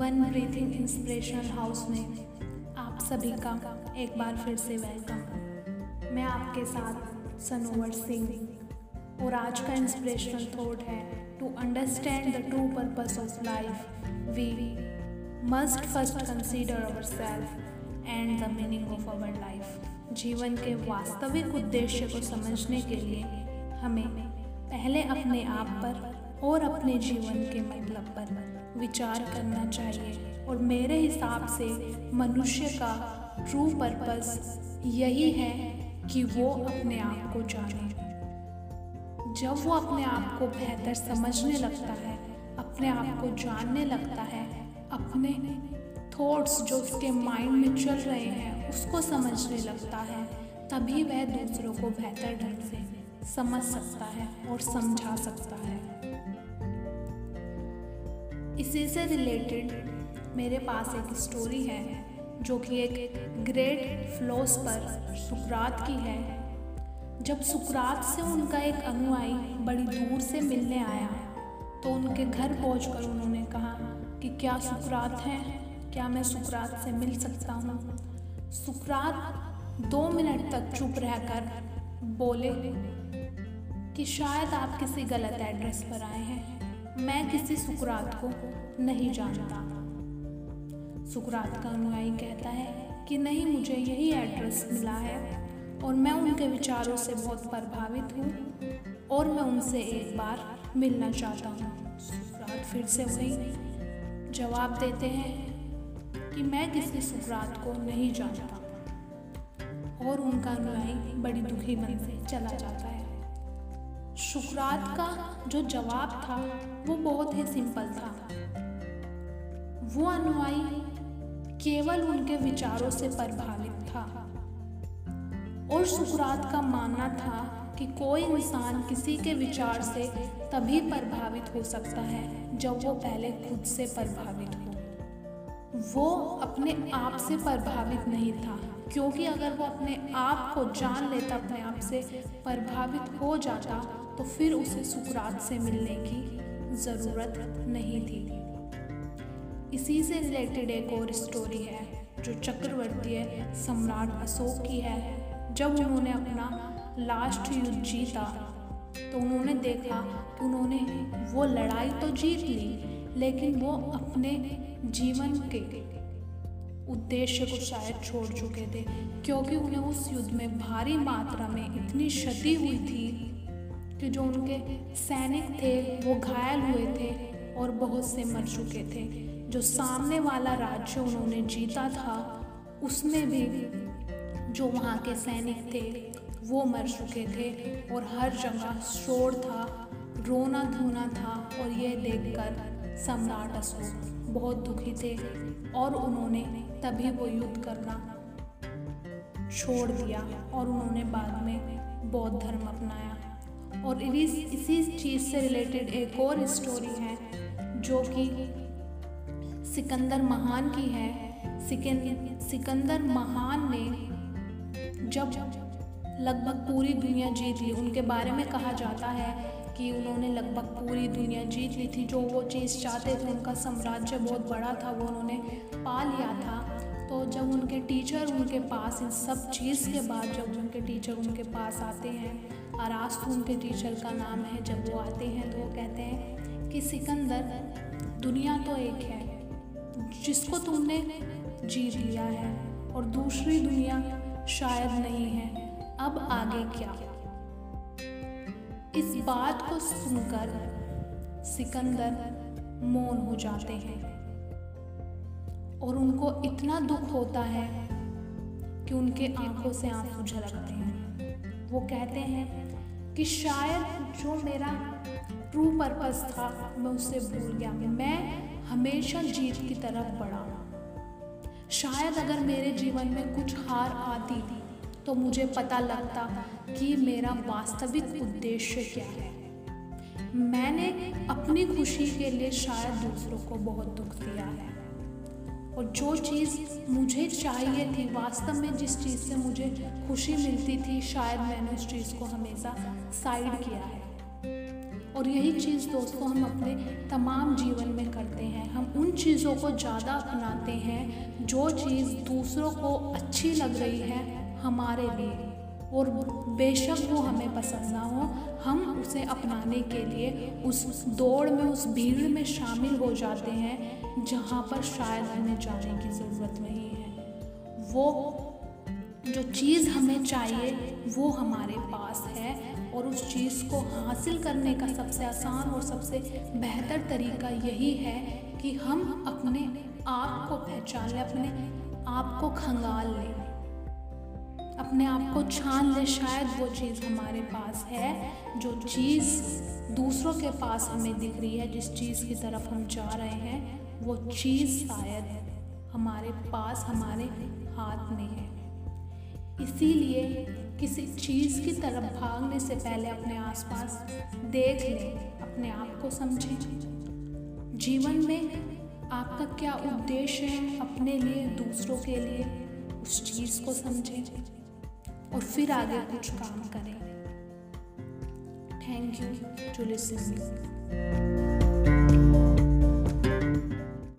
One breathing inspirational house में आप सभी का एक बार फिर से वेलकम मैं आपके साथ सनोवर सिंह और आज का इंस्पिरेशनल थॉट है to understand the true purpose of life we must first consider ourself and the meaning of our life जीवन के वास्तविक उद्देश्य को समझने के लिए हमें पहले अपने आप पर और अपने जीवन के मतलब पर विचार करना चाहिए। और मेरे हिसाब से मनुष्य का ट्रू पर्पस यही है कि वो अपने आप को जाने। जब वो अपने आप को बेहतर समझने लगता है, अपने आप को जानने लगता है, अपने थॉट्स जो उसके माइंड में चल रहे हैं, उसको समझने लगता है, तभी वह दूसरों को बेहतर ढंग से समझ सकता है और समझा सकता है। इसी से रिलेटेड मेरे पास एक स्टोरी है, जो कि एक ग्रेट फ्लोस पर सुकरात की है। जब सुकरात से उनका एक अनुयायी बड़ी दूर से मिलने आया तो उनके घर पहुंचकर उन्होंने कहा कि क्या सुकरात है? क्या मैं सुकरात से मिल सकता हूँ? सुकरात दो मिनट तक चुप रहकर बोले कि शायद आप किसी गलत एड्रेस पर आए हैं। मैं किसी सुकरात को नहीं जानता। सुकरात का अनुयायी कहता है कि नहीं, मुझे यही एड्रेस मिला है और मैं उनके विचारों से बहुत प्रभावित हूँ और मैं उनसे एक बार मिलना चाहता हूँ। सुकरात फिर से वही जवाब देते हैं कि मैं किसी सुकरात को नहीं जानता और उनका अनुयायी बड़ी दुखी मन से चला जाता है। शुक्रात का जो जवाब था, वो बहुत ही सिंपल था। वो अनुयायी केवल उनके विचारों से प्रभावित था। और सुकरात का मानना था कि कोई इंसान किसी के विचार से तभी प्रभावित हो सकता है, जब वो पहले खुद से प्रभावित हो। वो अपने आप से प्रभावित नहीं था, क्योंकि अगर वो अपने आप को जान लेता, अपने आप से प्रभावित हो जाता तो फिर उसे सुकरात से मिलने की ज़रूरत नहीं थी। इसी से रिलेटेड एक और स्टोरी है, जो चक्रवर्ती सम्राट अशोक की है। जब उन्होंने अपना लास्ट युद्ध जीता तो उन्होंने देखा कि उन्होंने वो लड़ाई तो जीत ली, लेकिन वो अपने जीवन के उद्देश्य को शायद छोड़ चुके थे, क्योंकि उन्हें उस युद्ध में भारी मात्रा में इतनी क्षति हुई थी कि जो उनके सैनिक थे, वो घायल हुए थे और बहुत से मर चुके थे। जो सामने वाला राज्य उन्होंने जीता था, उसमें भी जो वहाँ के सैनिक थे, वो मर चुके थे और हर जगह शोर था रोना धोना था और ये देखकर सम्राट अशोक बहुत दुखी थे और उन्होंने तभी वो युद्ध करना छोड़ दिया और उन्होंने बाद में बौद्ध धर्म अपनाया। और इसी चीज़ से रिलेटेड एक और स्टोरी है, जो कि सिकंदर महान की है। सिकंदर महान ने जब लगभग पूरी दुनिया जीत ली, उनके बारे में कहा जाता है कि उन्होंने लगभग पूरी दुनिया जीत ली थी। जो वो चीज़ चाहते थे, उनका साम्राज्य बहुत बड़ा था, वो उन्होंने पा लिया था। तो जब उनके टीचर उनके पास, इन सब चीज़ के बाद जब उनके टीचर उनके पास आते हैं आरास्तु उनके टीचर का नाम है, जब वो आते हैं तो वो कहते हैं कि सिकंदर, दुनिया तो एक है, जिसको तुमने जीत लिया है और दूसरी दुनिया शायद नहीं है, अब आगे क्या? इस बात को सुनकर सिकंदर मौन हो जाते हैं और उनको इतना दुख होता है कि उनके आँखों से आँसू झलकते हैं। वो कहते हैं कि शायद जो मेरा ट्रू पर्पस था, मैं उसे भूल गया। मैं हमेशा जीत की तरफ़ बढ़ा। शायद अगर मेरे जीवन में कुछ हार आती थी तो मुझे पता लगता कि मेरा वास्तविक उद्देश्य क्या है। मैंने अपनी खुशी के लिए शायद दूसरों को बहुत दुख दिया है। और जो चीज़ मुझे चाहिए थी, वास्तव में जिस चीज़ से मुझे खुशी मिलती थी, शायद मैंने उस चीज़ को हमेशा साइड किया है। और यही चीज़ दोस्तों हम अपने तमाम जीवन में करते हैं। हम उन चीज़ों को ज़्यादा अपनाते हैं जो चीज़ दूसरों को अच्छी लग रही है हमारे लिए और बेशक वो हमें पसंद ना हो, हम उसे अपनाने के लिए उस दौड़ में, उस भीड़ में शामिल हो जाते हैं जहाँ पर शायद हमें जाने की ज़रूरत नहीं है। वो जो चीज़ हमें चाहिए, वो हमारे पास है और उस चीज़ को हासिल करने का सबसे आसान और सबसे बेहतर तरीका यही है कि हम अपने आप को पहचान लें, अपने आप को खंगाल लें। अपने आप को छान ले, शायद वो चीज़ हमारे पास है, जो चीज़ दूसरों के पास हमें दिख रही है, जिस चीज़ की तरफ़ हम जा रहे हैं। वो चीज़ शायद हमारे पास, हमारे हाथ में है। इसीलिए किसी चीज़ की तरफ़ भागने से पहले अपने आसपास देख लें, अपने आप को समझें। जीवन में आपका क्या उद्देश्य है अपने लिए, दूसरों के लिए, उस चीज़ को समझें और फिर आगे कुछ काम करें। Thank you to listening